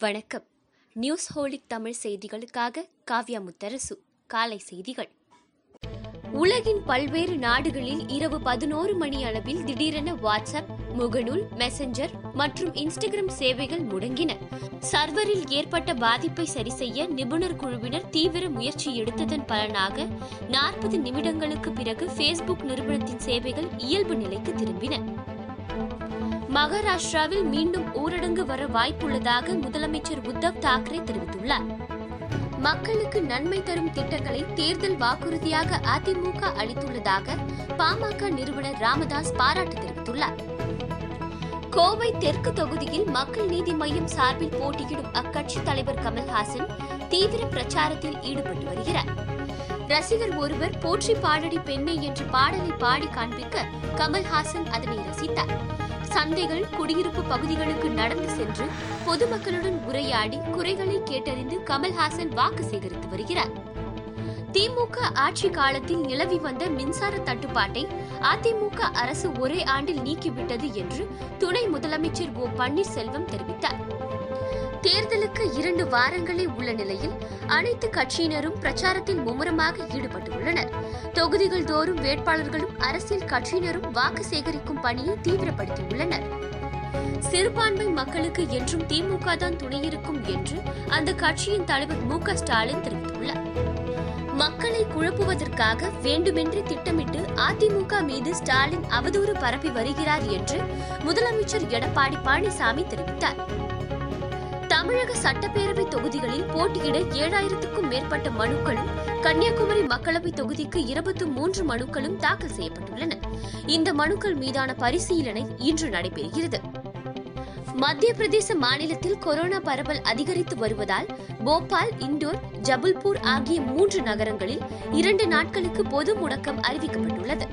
வணக்கம். News holic Tamil செய்திகளுக்காக காவ்யா முத்தரசு. காலை செய்திகள். உலகின் பல்வேறு நாடுகளில் இரவு பதினோரு மணி அளவில் திடீரென வாட்ஸ்அப் முகநூல் மெசஞ்சர் மற்றும் இன்ஸ்டாகிராம் சேவைகள் முடங்கின. சர்வரில் ஏற்பட்ட பாதிப்பை சரிசெய்ய நிபுணர் குழுவினர் தீவிர முயற்சி எடுத்ததன் பலனாக நாற்பது நிமிடங்களுக்கு பிறகு ஃபேஸ்புக் நிறுவனத்தின் சேவைகள் இயல்பு நிலைக்கு திரும்பின. மகாராஷ்டிராவில் மீண்டும் ஊரடங்கு வர வாய்ப்புள்ளதாக முதலமைச்சர் உத்தவ் தாக்கரே தெரிவித்துள்ளார். மக்களுக்கு நன்மை தரும் திட்டங்களை தேர்தல் வாக்குறுதியாக அதிமுக அளித்துள்ளதாக பாமக நிறுவனர் ராமதாஸ் பாராட்டு தெரிவித்துள்ளார். கோவை தெற்கு தொகுதியில் மக்கள் நீதி மையம் சார்பில் போட்டியிடும் அக்கட்சி தலைவர் கமல்ஹாசன் தீவிர பிரச்சாரத்தில் ஈடுபட்டு வருகிறார். ரசிகர் ஒருவர் போற்றி பாடடி பெண்ணே என்ற பாடலை பாடி காண்பிக்க கமல்ஹாசன் அதனை ரசித்தார். சந்தைகள் குடியிருப்பு பகுதிகளுக்கு நடந்து சென்று பொதுமக்களுடன் உரையாடி குறைகளை கேட்டறிந்து கமல்ஹாசன் வாக்கு சேகரித்து வருகிறார். திமுக ஆட்சி காலத்தில் நிலவி வந்த மின்சார தட்டுப்பாட்டை அதிமுக அரசு ஒரே ஆண்டில் நீக்கிவிட்டது என்று துணை முதலமைச்சர் ஓ பன்னீர்செல்வம் தெரிவித்தார். இரண்டு வாரங்களே உள்ள நிலையில் அனைத்து கட்சியினரும் பிரச்சாரத்தில் மும்முரமாக ஈடுபட்டுள்ளனர். தொகுதிகள் தோறும் வேட்பாளர்களும் அரசியல் கட்சியினரும் வாக்கு சேகரிக்கும் பணியை தீவிரப்படுத்தியுள்ளனர். சிறுபான்மை மக்களுக்கு என்றும் திமுக தான் துணையிருக்கும் என்று அந்த கட்சியின் தலைவர் மு க ஸ்டாலின் தெரிவித்துள்ளார். மக்களை குழப்புவதற்காக வேண்டுமென்றே திட்டமிட்டு அதிமுக மீது ஸ்டாலின் அவதூறு பரப்பி வருகிறார் என்று முதலமைச்சர் எடப்பாடி பழனிசாமி தெரிவித்தார். தமிழக சட்டப்பேரவை தொகுதிகளில் போட்டியிட ஏழாயிரத்துக்கும் மேற்பட்ட மனுக்களும் கன்னியாகுமரி மக்களவை தொகுதிக்கு இருபத்தி மூன்று மனுக்களும் தாக்கல் செய்யப்பட்டுள்ளன. இந்த மனுக்கள் மீதான பரிசீலனை இன்று நடைபெறுகிறது. மத்திய பிரதேச மாநிலத்தில் கொரோனா பரவல் அதிகரித்து வருவதால் போபால் இண்டோர் ஜபல்பூர் ஆகிய மூன்று நகரங்களில் இரண்டு நாட்களுக்கு பொது முடக்கம் அறிவிக்கப்பட்டுள்ளது.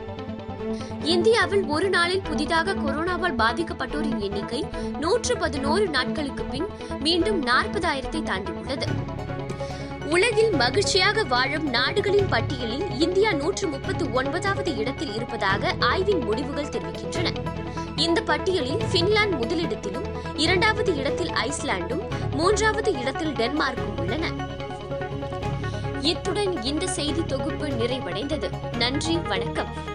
இந்தியாவில் ஒரு நாளில் புதிதாக கொரோனாவால் பாதிக்கப்பட்டோரின் எண்ணிக்கை நூற்று பதினோரு நாட்களுக்கு பின் மீண்டும் நாற்பதாயிரத்தை தாண்டியுள்ளது. உலகில் மகிழ்ச்சியாக வாழும் நாடுகளின் பட்டியலில் இந்தியா நூற்று முப்பத்தி ஒன்பதாவது இடத்தில் இருப்பதாக ஆய்வின் முடிவுகள் தெரிவிக்கின்றன. இந்த பட்டியலில் பின்லாந்து முதலிடத்திலும் இரண்டாவது இடத்தில் ஐஸ்லாண்டும் மூன்றாவது இடத்தில் டென்மார்க்கும் உள்ளன. இத்துடன் இந்த செய்தி தொகுப்பு நிறைவடைந்தது. நன்றி வணக்கம்.